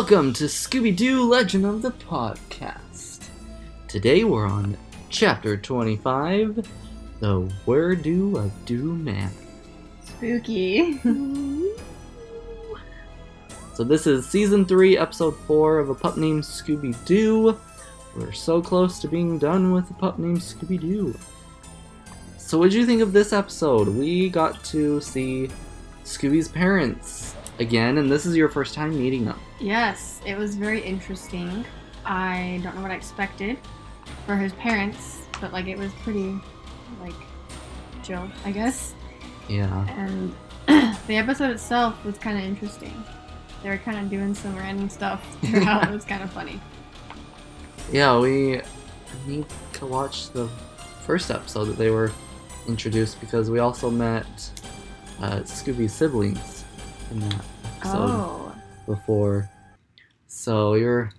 Welcome to Scooby Doo Legend of the Podcast. Today we're on Chapter 25 The Were-Doo of Doo Man. Spooky. So, this is Season 3, Episode 4 of A Pup Named Scooby Doo. We're so close to being done with A Pup Named Scooby Doo. So, what did you think of this episode? We got to see Scooby's parents again, and this is your first time meeting them. yes, it was very interesting. I don't know what I expected for his parents, but like it was pretty like chill, I guess. Yeah. And the episode itself was kind of interesting. They were kind of doing some random stuff throughout. it was kind of funny. Yeah, we need to watch the first episode that they were introduced because we also met uh, Scooby's siblings in that episode Oh, before. So you're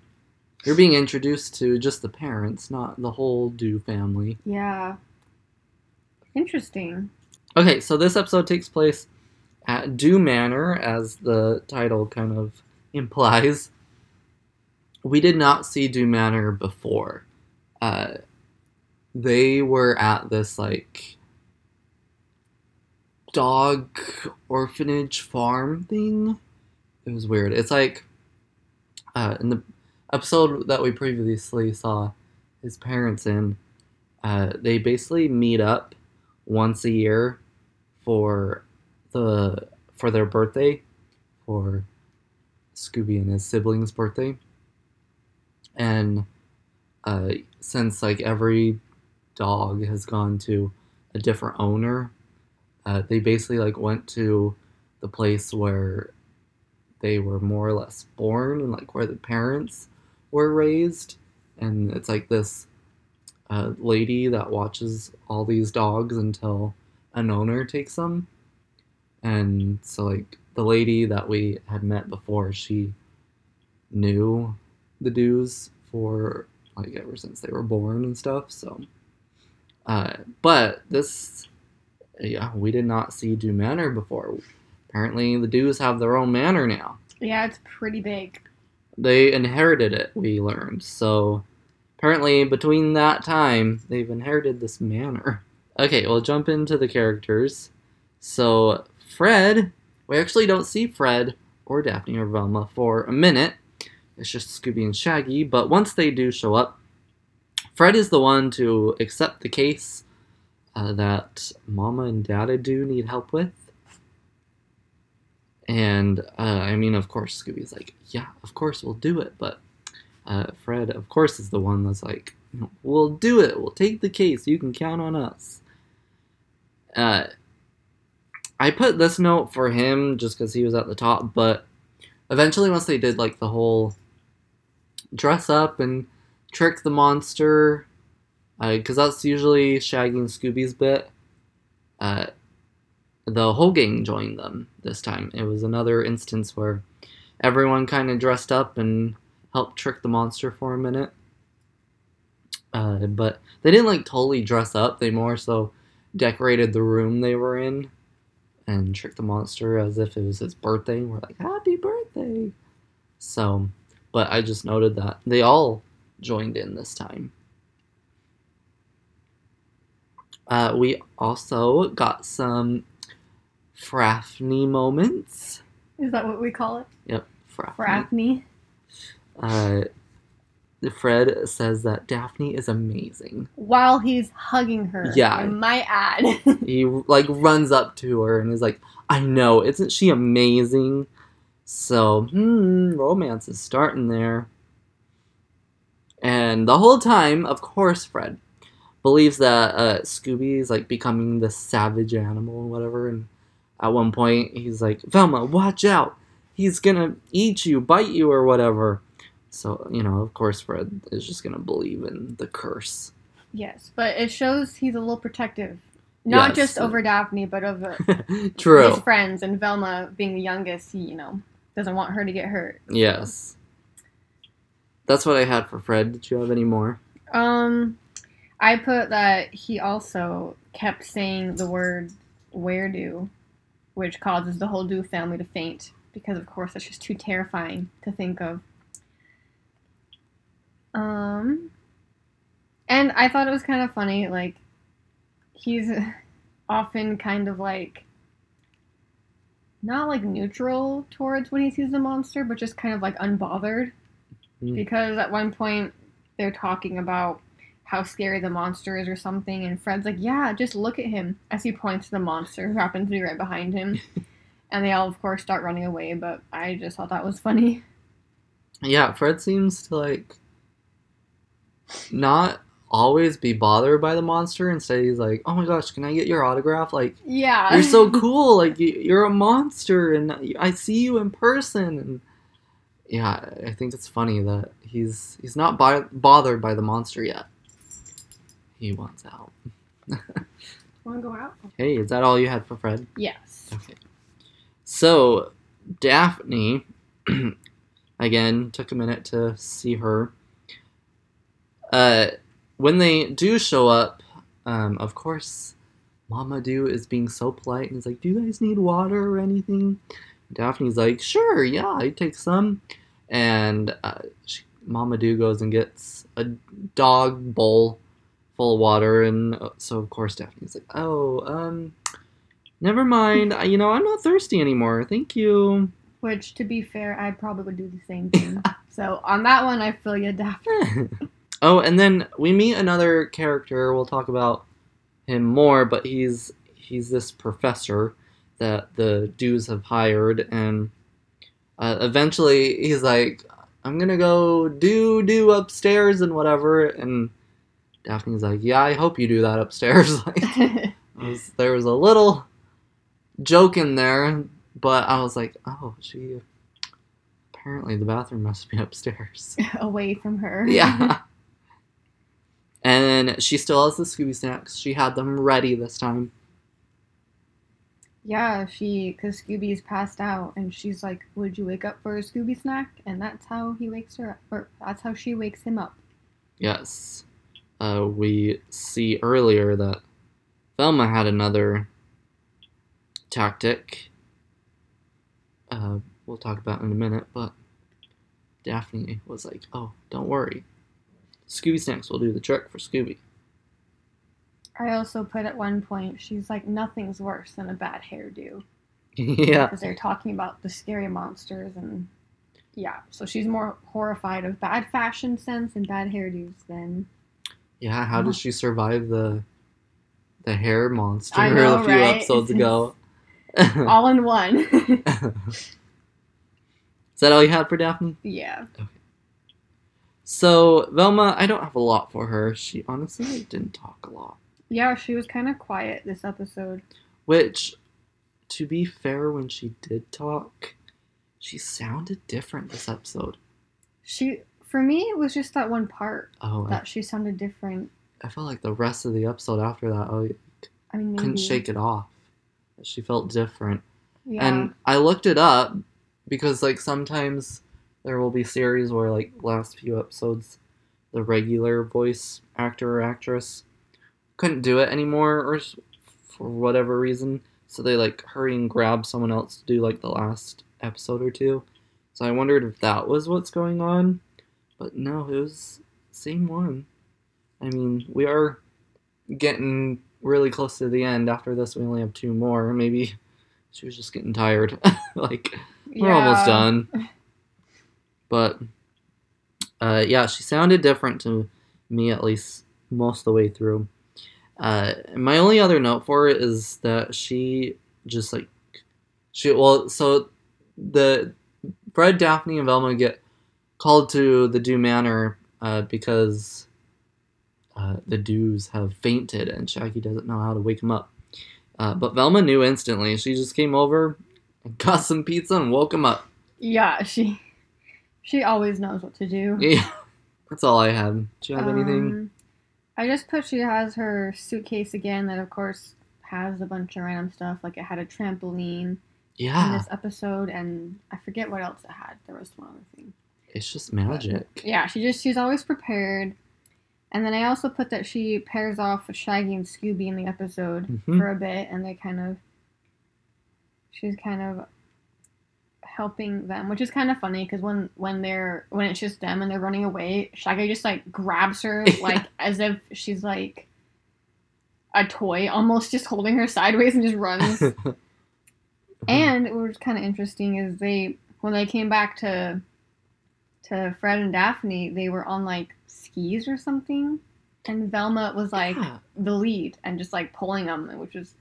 you're being introduced to just the parents, not the whole Doo family. yeah. Interesting. Okay, so this episode takes place at Doo Manor, as the title kind of implies. We did not see Doo Manor before. Uh, they were at this like dog orphanage farm thing. It was weird. It's like uh, in the episode that we previously saw his parents in. Uh, they basically meet up once a year for the for their birthday for Scooby and his siblings' birthday. And uh, since like every dog has gone to a different owner, uh, they basically like went to the place where they were more or less born and like where the parents were raised. And it's like this uh, lady that watches all these dogs until an owner takes them. And so, like, the lady that we had met before, she knew the Doos for, like, ever since they were born and stuff. So, uh, but this, yeah, we did not see Doo Manor before. Apparently, the Doos have their own manor now. Yeah, it's pretty big. They inherited it, we learned. So, apparently, between that time, they've inherited this manor. Okay, we'll jump into the characters. So, Fred, we actually don't see Fred or Daphne or Velma for a minute. It's just Scooby and Shaggy, but once they do show up, Fred is the one to accept the case uh, that Mama and Dada do need help with. And, uh, I mean, of course, Scooby's like, yeah, of course we'll do it, but uh, Fred, of course, is the one that's like, we'll do it, we'll take the case, you can count on us. Uh, I put this note for him just because he was at the top, but eventually, once they did like the whole dress up and trick the monster, because that's usually Shaggy and Scooby's bit, uh, the whole gang joined them this time. It was another instance where everyone kind of dressed up and helped trick the monster for a minute. Uh, but they didn't like totally dress up. They more so decorated the room they were in and tricked the monster as if it was his birthday. We're like, happy birthday. So, but I just noted that they all joined in this time. Uh, we also got some Frafney moments. Is that what we call it? Yep, Frafney. Frafney. Uh, Fred says that Daphne is amazing. While he's hugging her. Yeah. I might add. He like runs up to her and is like, "I know, isn't she amazing?" So, hmm, romance is starting there. And the whole time, of course, Fred believes that uh, Scooby is like becoming this savage animal and whatever. And at one point, he's like, "Velma, watch out! He's gonna eat you, bite you, or whatever." So, you know, of course, Fred is just gonna believe in the curse. yes, but it shows he's a little protective. Not Yes. just over Daphne, but over True. his friends. And Velma, being the youngest, he, you know, doesn't want her to get hurt. Yes. That's what I had for Fred. Did you have any more? Um, I put that he also kept saying the word "were-doo," which causes the whole Doo family to faint because, of course, that's just too terrifying to think of. Um, and I thought it was kind of funny. Like, he's often kind of like not like neutral towards when he sees the monster, but just kind of like unbothered. Mm. Because at one point they're talking about how scary the monster is or something, and Fred's like, "Yeah, just look at him," as he points to the monster who happens to be right behind him. and they all, of course, start running away. But I just thought that was funny. Yeah, Fred seems to like not always be bothered by the monster. Instead, he's like, "Oh my gosh, can I get your autograph? Like, Yeah, you're so cool. Like, you- you're a monster, and I see you in person." And yeah, I think it's funny that he's he's not bo- bothered by the monster yet. He wants out. Want to go out? Hey, is that all you had for Fred? Yes. Okay. So, Daphne, again, took a minute to see her. Uh, when they do show up, um, of course, Mama Doo is being so polite and is like, Do you guys need water or anything? Daphne's like, Sure, yeah, I take some. And uh, she, Mama Doo goes and gets a dog bowl full of water. And uh, so, of course, Daphne's like, Oh, um, Never mind. I- You know, I'm not thirsty anymore. Thank you. Which, to be fair, I probably would do the same thing. so on that one, I feel you, Daphne. oh, and then we meet another character. We'll talk about him more, but he's he's this professor that the Doos have hired, and uh, eventually he's like, "I'm gonna go do do upstairs and whatever." And Daphne's like, "Yeah, I hope you do that upstairs." like, was, there was a little joke in there, but I was like, "Oh, she." Apparently, the bathroom must be upstairs. Away from her. Yeah. and she still has the Scooby snacks. She had them ready this time. Yeah, she, because Scooby's passed out, and she's like, Would you wake up for a Scooby snack? And that's how he wakes her up, or that's how she wakes him up. Yes. Uh, we see earlier that Velma had another tactic. Uh, we'll talk about in a minute, but Daphne was like, "Oh, don't worry, Scooby snacks will do the trick for Scooby." I also put at one point, she's like, Nothing's worse than a bad hairdo. yeah, Because they're talking about the scary monsters, and yeah, so she's more horrified of bad fashion sense and bad hairdos than. Yeah. How uh-huh. did she survive the the hair monster I know, a few right? episodes ago? all in one. Is that all you had for Daphne? yeah. Okay. So Velma, I don't have a lot for her. She honestly didn't talk a lot. Yeah, she was kind of quiet this episode. Which, to be fair, when she did talk, she sounded different this episode. She, for me, it was just that one part Oh, I, that she sounded different. I felt like the rest of the episode after that, oh, I I mean, couldn't shake it off. She felt different. Yeah. And I looked it up because, like, sometimes there will be series where, like, last few episodes, the regular voice actor or actress couldn't do it anymore or for whatever reason. So they, like, hurry and grab someone else to do, like, the last episode or two. So I wondered if that was what's going on. But no, it was same one. I mean, we are getting really close to the end. After this, we only have two more. Maybe she was just getting tired. like, we're almost done. But, uh, yeah, she sounded different to me at least most of the way through. Uh, my only other note for it is that she just like she well so the Fred, Daphne, and Velma get called to the Doo Manor uh, because uh, the Doos have fainted and Shaggy doesn't know how to wake them up. Uh, but Velma knew instantly. She just came over and got some pizza and woke him up. Yeah, she she always knows what to do. Yeah, that's all I had. Do you have anything? Um, I just put she has her suitcase again that of course has a bunch of random stuff. Like it had a trampoline Yeah. in this episode and I forget what else it had. There was one other thing. It's just magic. Yeah, she just she's always prepared. And then I also put that she pairs off with Shaggy and Scooby in the episode Mhm. for a bit and they kind of she's kind of helping them, which is kind of funny because when when they're when it's just them and they're running away, Shaggy just like grabs her like as if she's like a toy, almost just holding her sideways and just runs. and what was kind of interesting is they when they came back to to Fred and Daphne, they were on like skis or something, and Velma was like Yeah. the lead and just like pulling them, which was.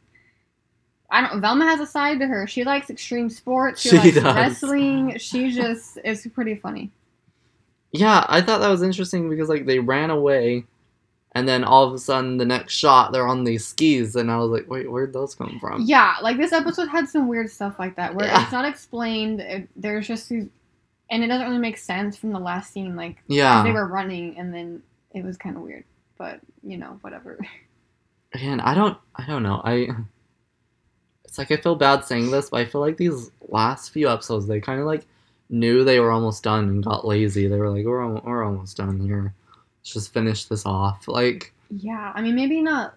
I don't. Velma has a side to her. She likes extreme sports. She, She likes does. wrestling. She just is pretty funny. Yeah, I thought that was interesting because like they ran away, and then all of a sudden the next shot they're on these skis, and I was like, wait, where'd those come from? Yeah, like this episode had some weird stuff like that where Yeah. it's not explained. It, there's just these, and it doesn't really make sense from the last scene. Like, Yeah, they were running, and then it was kind of weird. But you know, whatever. and I don't, I don't know. I, it's like I feel bad saying this, but I feel like these last few episodes they kind of like knew they were almost done and got lazy. They were like, we're al- we're almost done here. Let's just finish this off. Like, Yeah, I mean, maybe not.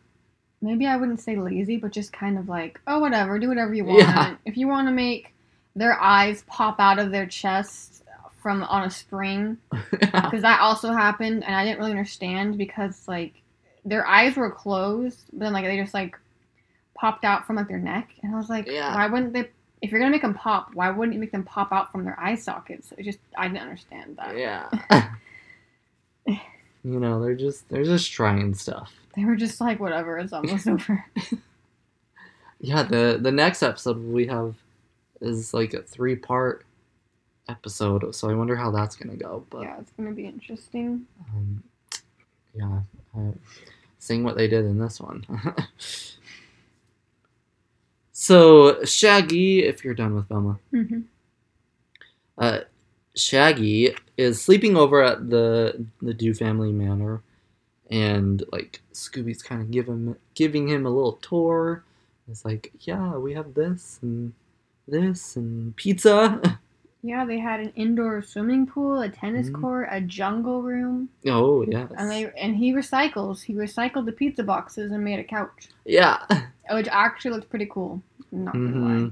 Maybe I wouldn't say lazy, but just kind of like, oh, whatever, do whatever you want. Yeah. If you want to make their eyes pop out of their chest from on a spring, because that also happened, and I didn't really understand because like their eyes were closed, but then like they just like popped out from like their neck, and I was like, Yeah. why wouldn't they? If you're gonna make them pop, why wouldn't you make them pop out from their eye sockets? It just I didn't understand that. yeah. you know, they're just they're just trying stuff. They were just like, whatever, it's almost over. Yeah, the the next episode we have is like a three part episode, so I wonder how that's gonna go. But yeah, it's gonna be interesting. um, yeah, uh, seeing what they did in this one. so Shaggy, if you're done with Velma, hmm uh, Shaggy is sleeping over at the the Doo family manor, and like Scooby's kind of give him giving him a little tour. It's like, yeah, we have this and this and pizza. Yeah, they had an indoor swimming pool, a tennis Mhm. court, a jungle room, oh yes, and they and he recycles. He recycled the pizza boxes and made a couch, yeah. which actually looked pretty cool. Not gonna hmm lie.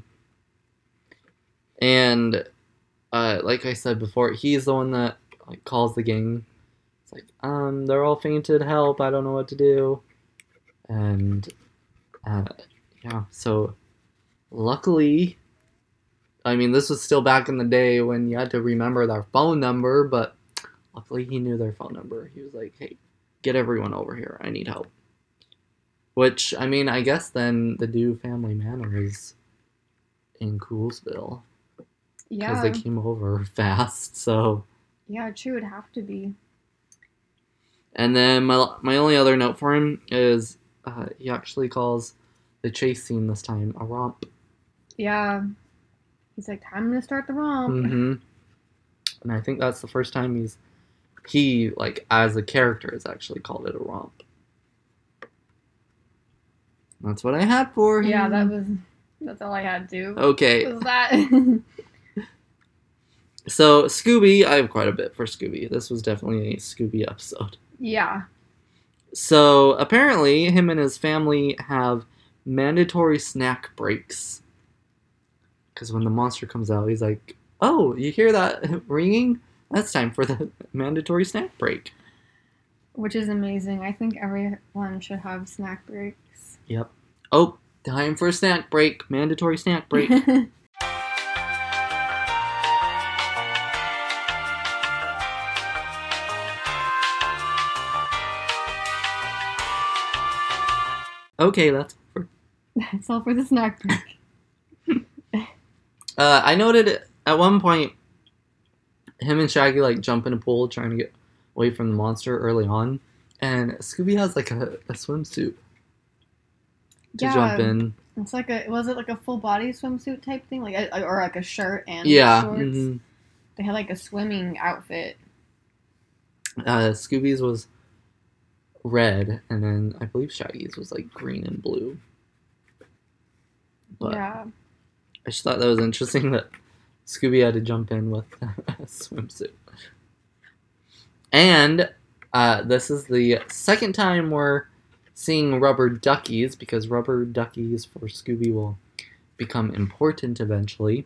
And uh, like I said before, he's the one that like calls the gang. It's like, um, they're all fainted. Help! I don't know what to do. And uh, yeah, so luckily, I mean, this was still back in the day when you had to remember their phone number, but luckily he knew their phone number. He was like, "Hey, get everyone over here. I need help." Which I mean, I guess then the Doo family manor is in Coolsville because Yeah, they came over fast. So, yeah, true. It'd have to be. and then my my only other note for him is uh, he actually calls the chase scene this time a romp. Yeah, he's like, time to start the romp. hmm And I think that's the first time he's he like as a character has actually called it a romp. That's what I had for him. Yeah, that was that's all I had to. okay. Was that? So Scooby, I have quite a bit for Scooby. This was definitely a Scooby episode. yeah, So apparently, him and his family have mandatory snack breaks. Because when the monster comes out, he's like, "Oh, you hear that ringing? That's time for the mandatory snack break." which is amazing. I think everyone should have snack breaks. Yep. Oh, time for a snack break. Mandatory snack break. okay, that's over. That's all for the snack break. Uh, I noted at one point, him and Shaggy like jump in a pool trying to get away from the monster early on, and Scooby has like a, a swimsuit to Yeah. jump in. It's like a was it like a full body swimsuit type thing, like a, or like a shirt and Yeah. shorts. mhm. They had like a swimming outfit. Uh, Scooby's was red, and then I believe Shaggy's was like green and blue. But yeah, I just thought that was interesting that Scooby had to jump in with a swimsuit. And uh, this is the second time we're seeing rubber duckies because rubber duckies for Scooby will become important eventually.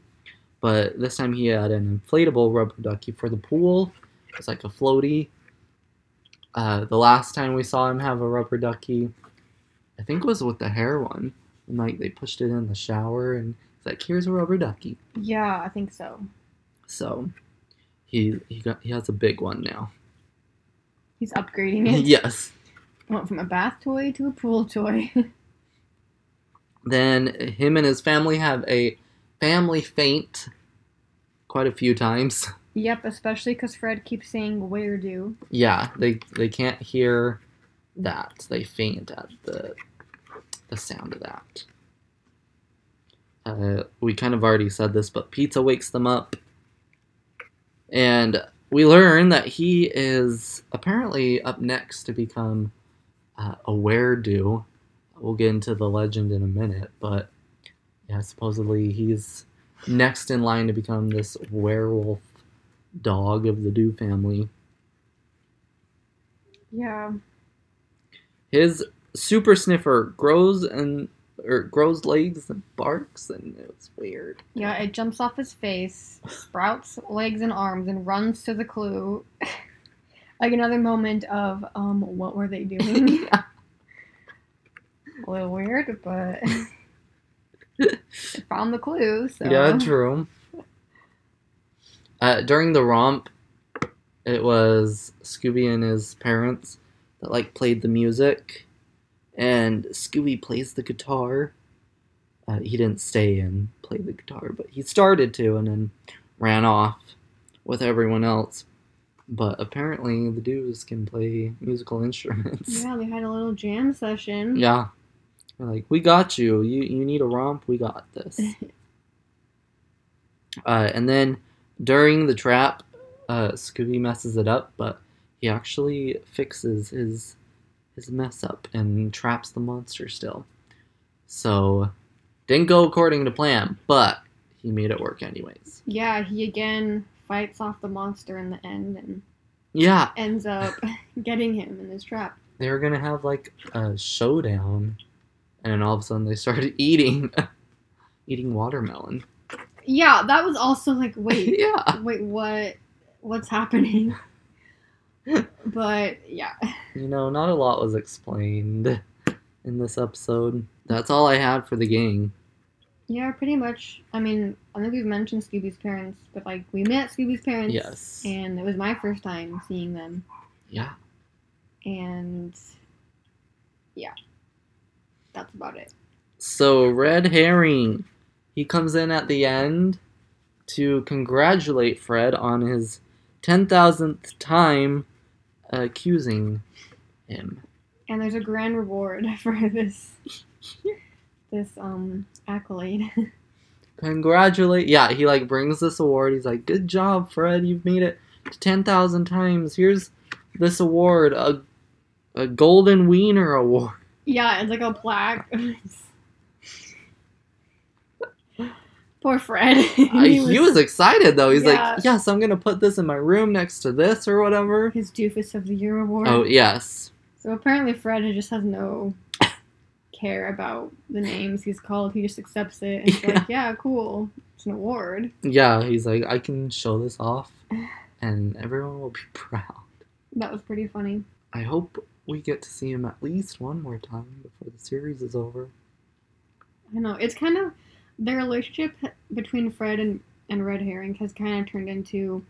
but this time he had an inflatable rubber ducky for the pool. It's like a floaty. Uh, the last time we saw him have a rubber ducky, I think was with the hair one. And like they pushed it in the shower, and like, "Here's a rubber ducky." Yeah, I think so. So he he got he has a big one now. He's upgrading it. yes. Went from a bath toy to a pool toy. Then him and his family have a family faint quite a few times. yep, especially because Fred keeps saying "were-doo." Yeah, they they can't hear that. They faint at the the sound of that. Uh, we kind of already said this, but Pizza wakes them up, and we learn that he is apparently up next to become uh, a were-doo. We'll get into the legend in a minute, but yeah, supposedly he's next in line to become this werewolf dog of the Doo family. Yeah. His super sniffer grows and or grows legs and barks, and it's weird. Yeah, it jumps off his face, sprouts legs and arms, and runs to the clue. like another moment of, um, what were they doing? A little weird, but found the clue, so. Yeah, true. Uh, during the romp, it was Scooby and his parents that like played the music, and Scooby plays the guitar. Uh, he didn't stay and play the guitar, but he started to, and then ran off with everyone else. But apparently, the Doos can play musical instruments. Yeah, they had a little jam session. Yeah. They're like, we got you. You you need a romp, we got this. uh, and then during the trap, uh, Scooby messes it up, but he actually fixes his his mess up and traps the monster still. So didn't go according to plan, but he made it work anyways. Yeah, he again fights off the monster in the end and Yeah, ends up getting him in his trap. they were gonna have like a showdown, and then all of a sudden they started eating eating watermelon. Yeah, that was also like, wait, yeah. wait, what? What's happening? but yeah, You know, not a lot was explained in this episode. That's all I had for the gang. yeah, pretty much. I mean, I think we've mentioned Scooby's parents, but like we met Scooby's parents, Yes. and it was my first time seeing them, Yeah. and yeah, that's about it. So, Red Herring, he comes in at the end to congratulate Fred on his 10,000th time accusing him. And there's a grand reward for this this um accolade. Congratulate. Yeah, he like brings this award. He's like, "Good job, Fred. You've made it to 10,000 times. Here's this award, a a golden wiener award." yeah, it's like a plaque. Poor Fred. I, he was excited though. He's Yeah. like, "Yes, I'm going to put this in my room next to this or whatever." his doofus of the year award. Oh, yes. So apparently Fred just has no care about the names he's called. He just accepts it and he's Yeah. like, yeah, cool. It's an award. Yeah, he's like, I can show this off, and everyone will be proud. That was pretty funny. I hope we get to see him at least one more time before the series is over. I know. It's kind of their relationship between Fred and, and Red Herring has kind of turned into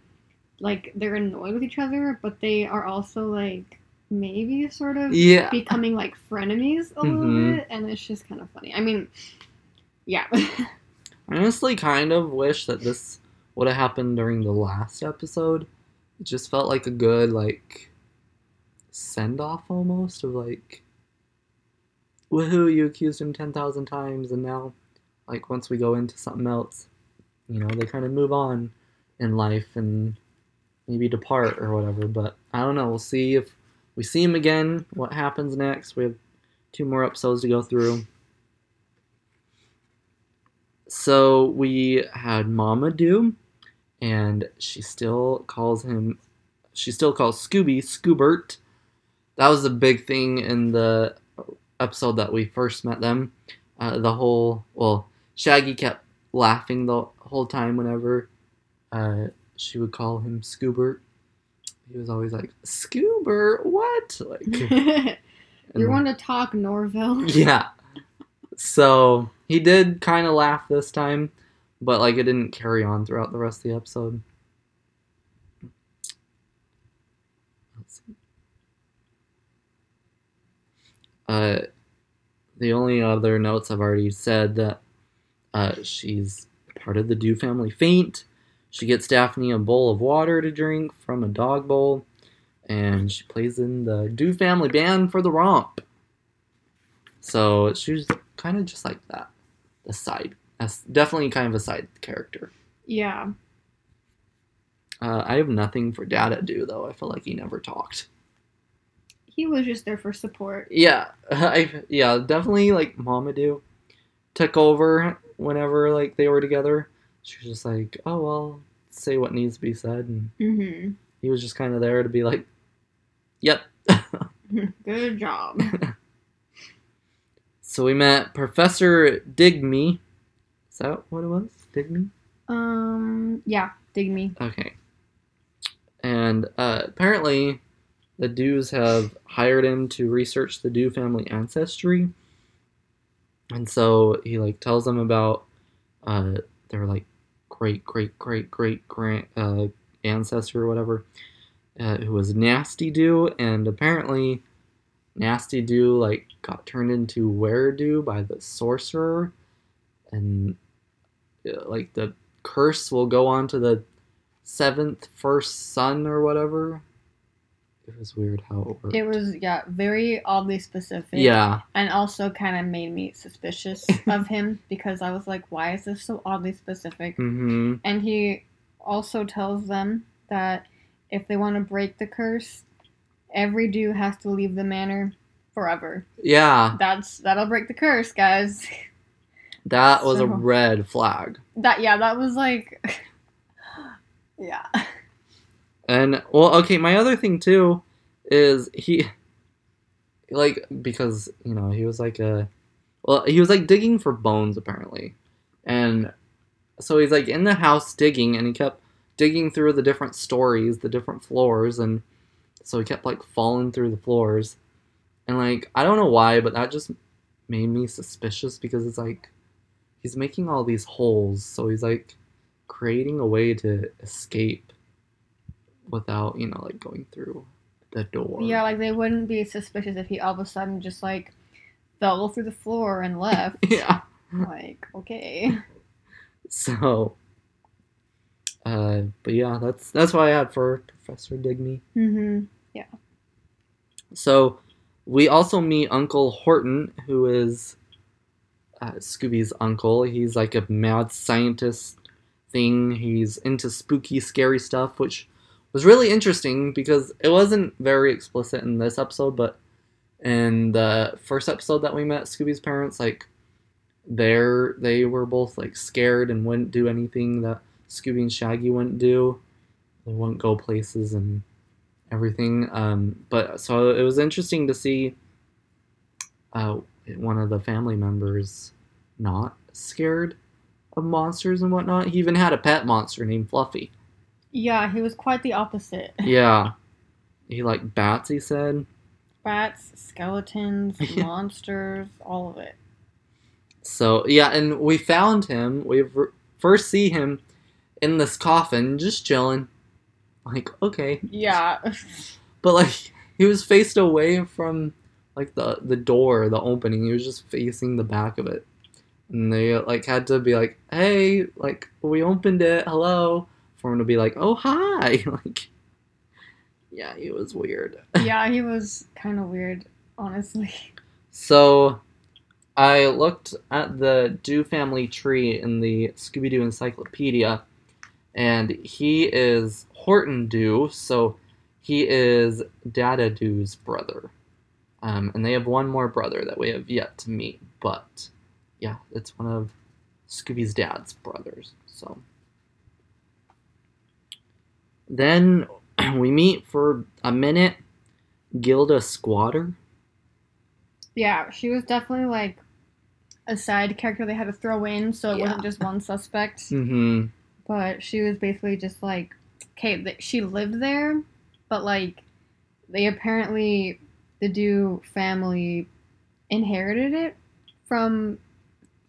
like they're annoyed with each other, but they are also like maybe sort of Yeah. becoming like frenemies a Mhm. little bit, and it's just kind of funny. I mean, yeah. I honestly kind of wish that this would have happened during the last episode. It just felt like a good, like, send off almost of like, woohoo, you accused him 10,000 times, and now, like, once we go into something else, you know, they kind of move on in life and maybe depart or whatever. But I don't know. We'll see if we see him again, what happens next. We have two more episodes to go through. So we had Mama Doo, and she still calls him, she still calls Scooby Scoobert. That was a big thing in the episode that we first met them. Uh, the whole, well, Shaggy kept laughing the whole time whenever uh, she would call him Scoobert. He was always like, Scoobert, what? Like, You're one to talk, Norville. yeah. So he did kind of laugh this time, but like it didn't carry on throughout the rest of the episode. Let's see. Uh, the only other notes I've already said that uh, she's part of the Doo family faint. She gets Daphne a bowl of water to drink from a dog bowl, and she plays in the Doo family band for the romp. So she's kind of just like that, a side, that's definitely kind of a side character. Yeah. Uh, I have nothing for Dada Doo though. I feel like he never talked. He was just there for support. Yeah, I yeah definitely like Mama Doo took over whenever like they were together. She was just like, oh well, say what needs to be said, and hmm he was just kind of there to be like, yep. Good job. So we met Professor Digme. Is that what it was? Digme? um. Yeah. Dig me. Okay. And uh, apparently, the Doos have hired him to research the Doo family ancestry. And so he like tells them about uh, their like great great great great grand uh, ancestor or whatever, uh, who was Nasty Doo and apparently, Nasty Doo like got turned into Were-Doo by the sorcerer, and uh, like the curse will go on to the seventh first son or whatever. It was weird how it worked. It was yeah very oddly specific. yeah, And also kind of made me suspicious of him because I was like, why is this so oddly specific? hmm And he also tells them that if they want to break the curse, every Doo has to leave the manor forever. yeah. That's that'll break the curse, guys. That was a red flag. That yeah, that was like yeah. And well, okay, my other thing too is he like because, you know, he was like a well, he was like digging for bones apparently. And so he's like in the house digging and he kept digging through the different stories, the different floors and so he kept like falling through the floors. And like I don't know why, but that just made me suspicious because it's like he's making all these holes, so he's like creating a way to escape without, you know, like going through the door. Yeah, like they wouldn't be suspicious if he all of a sudden just like fell through the floor and left. yeah. like, okay. So uh but yeah, that's that's what I had for Professor Digme. Mm-hmm. Yeah. So we also meet Uncle Horton, who is uh, Scooby's uncle. He's like a mad scientist thing. He's into spooky, scary stuff, which was really interesting because it wasn't very explicit in this episode, but in the first episode that we met Scooby's parents, like there they were both like scared and wouldn't do anything that Scooby and Shaggy wouldn't do. They wouldn't go places and everything. Um, but so it was interesting to see uh, one of the family members not scared of monsters and whatnot. He even had a pet monster named Fluffy. Yeah, he was quite the opposite. Yeah, he liked bats. He said. Bats, skeletons, monsters, all of it. So yeah, and we found him. We first see him in this coffin, just chilling. Like okay, Yeah. but like he was faced away from like the the door, the opening. He was just facing the back of it, and they like had to be like, "Hey, like we opened it, hello," for him to be like, "Oh hi," like. Yeah, he was weird. yeah, he was kind of weird, honestly. So, I looked at the Doo family tree in the Scooby Doo Encyclopedia, and he is Horton Doo, so he is Dada Doo's brother. Um, and they have one more brother that we have yet to meet, but yeah, it's one of Scooby's dad's brothers. So then we meet for a minute Gilda Squatter. Yeah, she was definitely like a side character they had to throw in, so it Yeah. wasn't just one suspect. Mm-hmm. But she was basically just like, okay, th- she lived there, but like, they apparently the Doo family inherited it from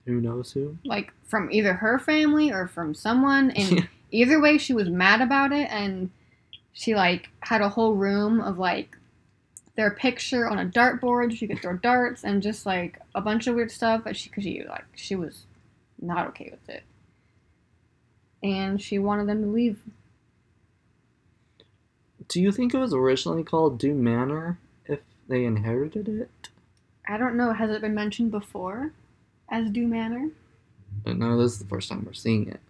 Who knows who? like from either her family or from someone, and either way, she was mad about it, and she like had a whole room of like their picture on a dartboard. She could throw darts and just like a bunch of weird stuff. But she, cause she like she was not okay with it, and she wanted them to leave. Do you think it was originally called Doom Manor if they inherited it? I don't know. Has it been mentioned before as Doo Manor? But no, this is the first time we're seeing it.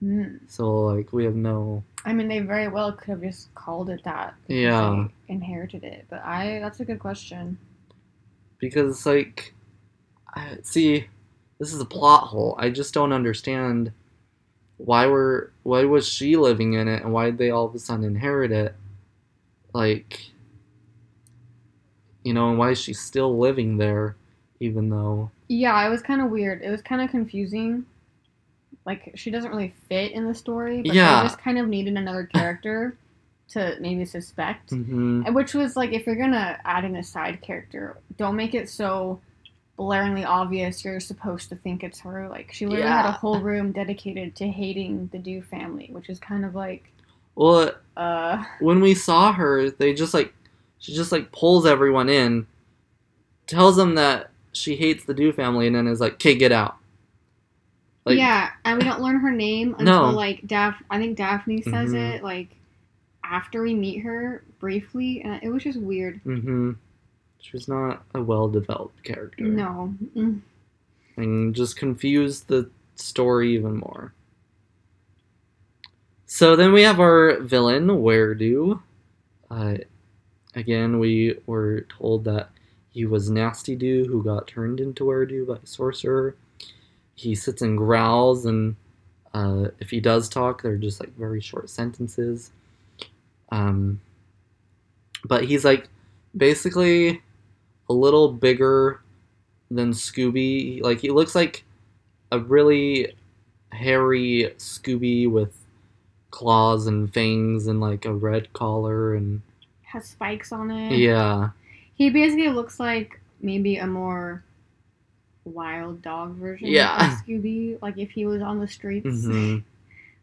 Hmm. So like we have no I mean, they very well could have just called it that. Yeah. they inherited it. But I, that's a good question. because it's like I, see this is a plot hole. I just don't understand why were why was she living in it and why did they all of a sudden inherit it? Like you know, and why is she still living there even though Yeah, it was kind of weird. It was kind of confusing. Like she doesn't really fit in the story, but Yeah. they just kind of needed another character to maybe suspect. Mhm. And Which was like, if you're gonna add in a side character, don't make it so blaringly obvious you're supposed to think it's her. Like she literally had a whole room dedicated to hating the Doo family, which is kind of like, Well, uh, when we saw her, they just like she just like pulls everyone in, tells them that she hates the Doo family, and then is like, "Okay, get out." Like, yeah, and we don't learn her name until No. like Daph. I think Daphne says Mhm. it like after we meet her briefly, and it was just weird. Mm-hmm. She's not a well-developed character. No, Mm. and just confused the story even more. So then we have our villain, Were-Doo. Uh, again, we were told that he was Nasty Doo who got turned into Were-Doo by a sorcerer. He sits and growls, and uh, if he does talk, they're just like very short sentences. Um, but he's like basically a little bigger than Scooby. Like he looks like a really hairy Scooby with claws and fangs and like a red collar and has spikes on it. yeah. He basically looks like maybe a more wild dog version Yeah. of Scooby. Like if he was on the streets. hmm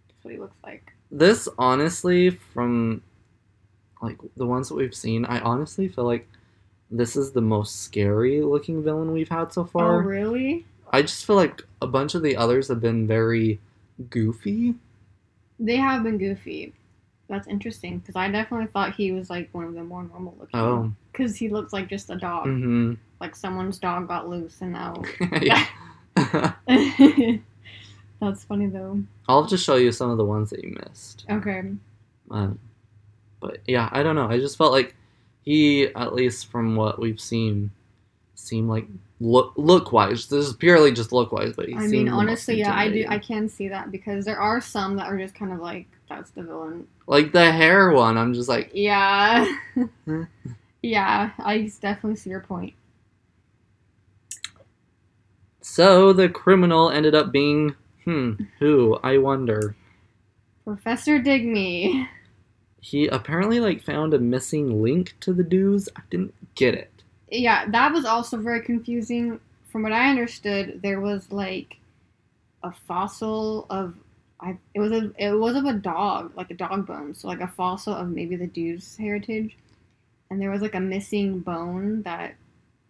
That's what he looks like. This honestly, from like the ones that we've seen, I honestly feel like this is the most scary looking villain we've had so far. Oh really? I just feel like a bunch of the others have been very goofy. They have been goofy. That's interesting because I definitely thought he was like one of the more normal looking. Oh. Because he looks like just a dog. hmm Like someone's dog got loose and now. That's funny though. I'll just show you some of the ones that you missed. Okay. Um, but yeah, I don't know. I just felt like he, at least from what we've seen, seemed like look look wise. This is purely just look wise, but he I mean, honestly, yeah, I do. I can see that because there are some that are just kind of like, that's the villain. like the hair one. I'm just like, Yeah. Yeah, I definitely see your point. so the criminal ended up being hmm who? I wonder. Professor Digme. He apparently like found a missing link to the Doos. I didn't get it. Yeah, that was also very confusing. From what I understood, there was like a fossil of. I, it was a it was of a dog, like a dog bone, so like a fossil of maybe the dude's heritage, and there was like a missing bone that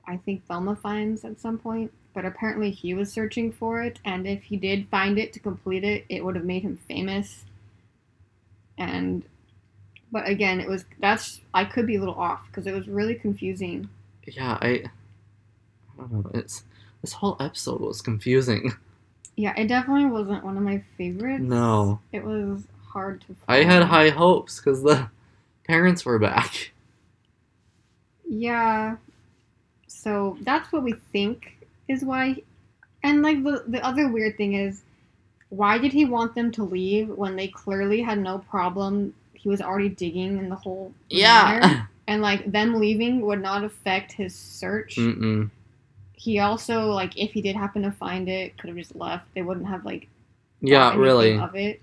I think Velma finds at some point. But apparently he was searching for it, and if he did find it to complete it, it would have made him famous. And, but again, it was that's I could be a little off because it was really confusing. Yeah, I. I don't know. It's this whole episode was confusing. Yeah, it definitely wasn't one of my favorites. No. It was hard to I had high hopes because the parents were back. Yeah. So that's what we think is why and like the the other weird thing is why did he want them to leave when they clearly had no problem he was already digging in the hole manor? and like them leaving would not affect his search Mm-mm. He also like if he did happen to find it, could have just left. They wouldn't have like Yeah, really. of it.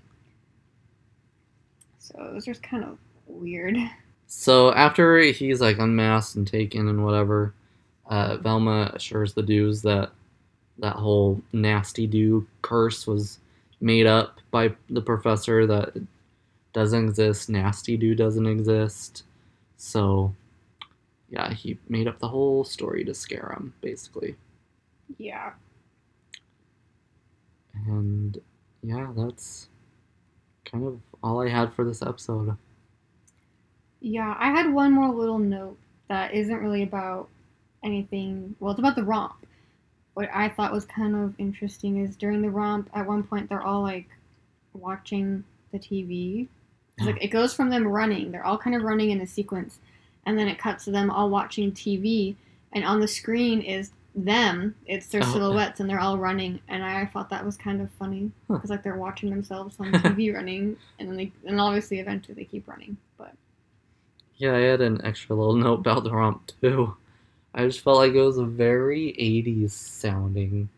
So it was just kind of weird. So after he's like unmasked and taken and whatever, uh, Velma assures the dudes that that whole Nasty Doo curse was made up by the professor that doesn't exist. Nasty Doo doesn't exist. So yeah, he made up the whole story to scare him, basically. Yeah. And yeah, that's kind of all I had for this episode. Yeah, I had one more little note that isn't really about anything. Well, it's about the romp. What I thought was kind of interesting is during the romp, at one point they're all like watching the TV. Like it goes from them running, they're all kind of running in a sequence, and then it cuts to them all watching TV, and on the screen is them. It's their Oh. silhouettes, and they're all running. And I thought that was kind of funny Huh. because like they're watching themselves on TV running, and then they and obviously eventually they keep running, but. Yeah, I had an extra little note about the romp too. I just felt like it was a very 80s sounding.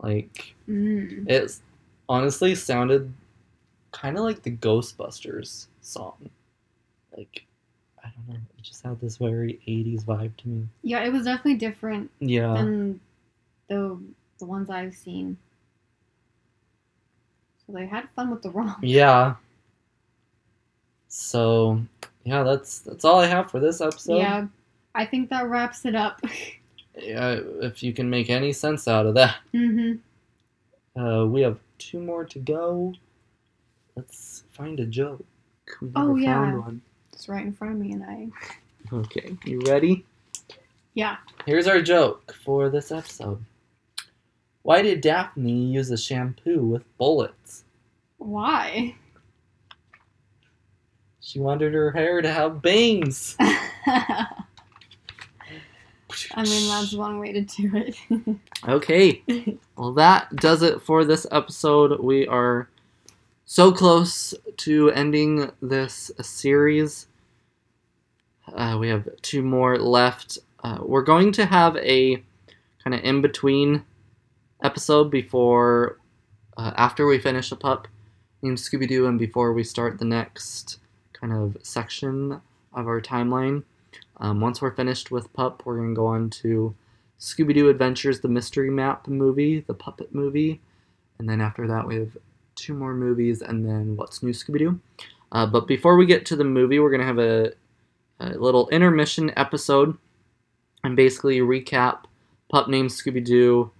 Like, Mm. it honestly sounded kind of like the Ghostbusters song. Like, I don't know. It just had this very 80s vibe to me. Yeah, it was definitely different Yeah. than the the ones I've seen. So they had fun with the romp. Yeah. So, yeah, that's that's all I have for this episode. yeah, I think that wraps it up. Yeah, if you can make any sense out of that. hmm Uh, we have two more to go. Let's find a joke. We Oh, yeah. It's right in front of me, and I. Okay, you ready? Yeah. Here's our joke for this episode. Why did Daphne use a shampoo with bullets? Why? She wanted her hair to have bangs. I mean, that's one way to do it. Okay, well, that does it for this episode. We are so close to ending this series. Uh, we have two more left. Uh, we're going to have a kind of in between episode before, uh, after we finish a pup named Scooby Doo, and before we start the next kind of section of our timeline. Um, once we're finished with pup, we're going to go on to Scooby Doo Adventures, the Mystery Map movie, the puppet movie, and then after that we have two more movies, and then What's New Scooby Doo. Uh, but before we get to the movie, we're gonna have a, a little intermission episode, and basically recap Pup Named Scooby Doo,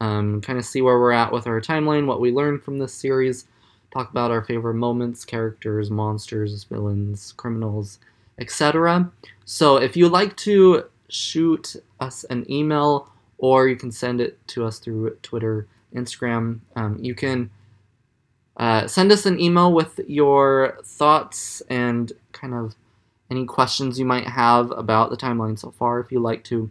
um, kind of see where we're at with our timeline, what we learned from this series, talk about our favorite moments, characters, monsters, villains, criminals, etc. So if you'd like to shoot us an email or you can send it to us through Twitter, Instagram. Um, you can uh, send us an email with your thoughts and kind of any questions you might have about the timeline so far if you'd like to.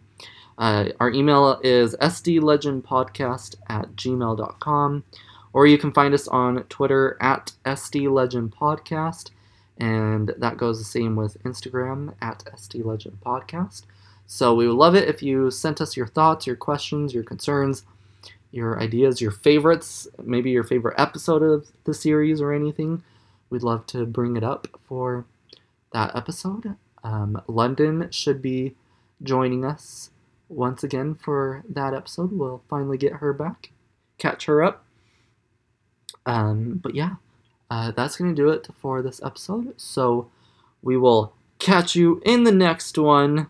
Uh, our email is sdlegendpodcast at gmail.com or you can find us on Twitter at sdlegendpodcast and that goes the same with Instagram at sdlegendpodcast. So we would love it if you sent us your thoughts, your questions, your concerns, your ideas, your favorites, maybe your favorite episode of the series or anything. We'd love to bring it up for that episode. Um, London should be joining us once again for that episode. We'll finally get her back, catch her up. Um, but yeah, uh, that's going to do it for this episode. So we will catch you in the next one.